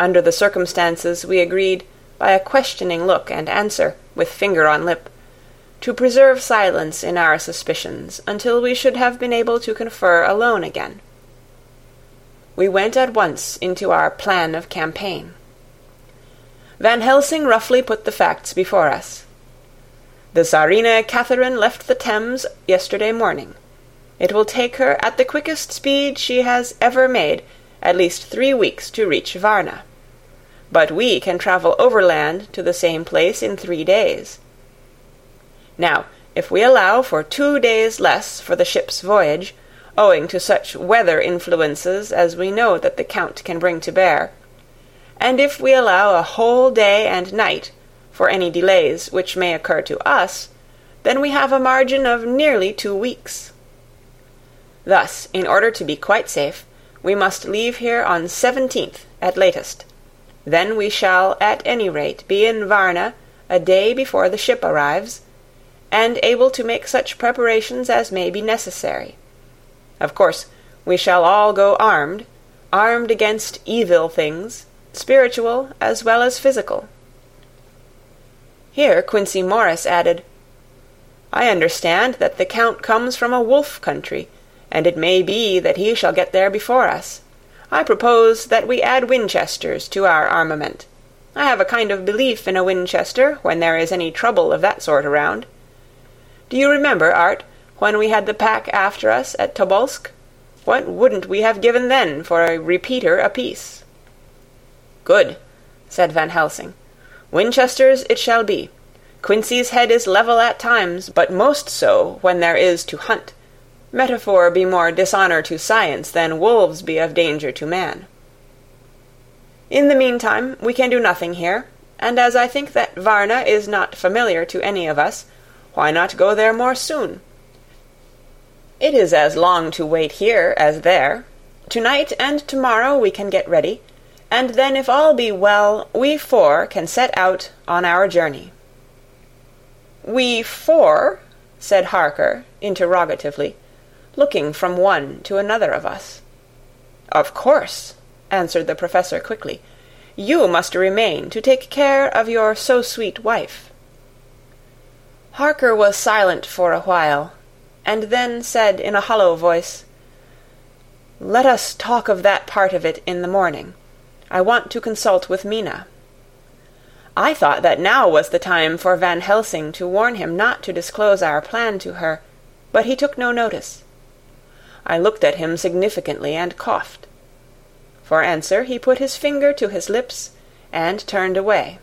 Under the circumstances, we agreed, by a questioning look and answer, with finger on lip, to preserve silence in our suspicions until we should have been able to confer alone again. We went at once into our plan of campaign. Van Helsing roughly put the facts before us. The Czarina Catherine left the Thames yesterday morning. It will take her at the quickest speed she has ever made at least three weeks to reach Varna. But we can travel overland to the same place in three days. Now, if we allow for two days less for the ship's voyage, owing to such weather influences as we know that the Count can bring to bear, and if we allow a whole day and night for any delays which may occur to us, then we have a margin of nearly two weeks. Thus, in order to be quite safe, we must leave here on 17th at latest. Then we shall at any rate be in Varna a day before the ship arrives, and able to make such preparations as may be necessary. Of course, we shall all go armed, armed against evil things, spiritual as well as physical. Here Quincey Morris added, I understand that the Count comes from a wolf country, and it may be that he shall get there before us. I propose that we add Winchesters to our armament. I have a kind of belief in a Winchester when there is any trouble of that sort around. Do you remember, Art, when we had the pack after us at Tobolsk? What wouldn't we have given then for a repeater apiece? Good, said Van Helsing. Winchesters it shall be. Quincey's head is level at times, but most so when there is to hunt. Metaphor be more dishonour to science than wolves be of danger to man. In the meantime, we can do nothing here, and as I think that Varna is not familiar to any of us, why not go there more soon? It is as long to wait here as there. Tonight and tomorrow we can get ready, and then if all be well, we four can set out on our journey. We four? said Harker, interrogatively, looking from one to another of us. Of course, answered the Professor quickly. You must remain to take care of your so sweet wife. Harker was silent for a while, and then said in a hollow voice, Let us talk of that part of it in the morning. I want to consult with Mina. I thought that now was the time for Van Helsing to warn him not to disclose our plan to her, but he took no notice. I looked at him significantly and coughed. For answer he put his finger to his lips and turned away.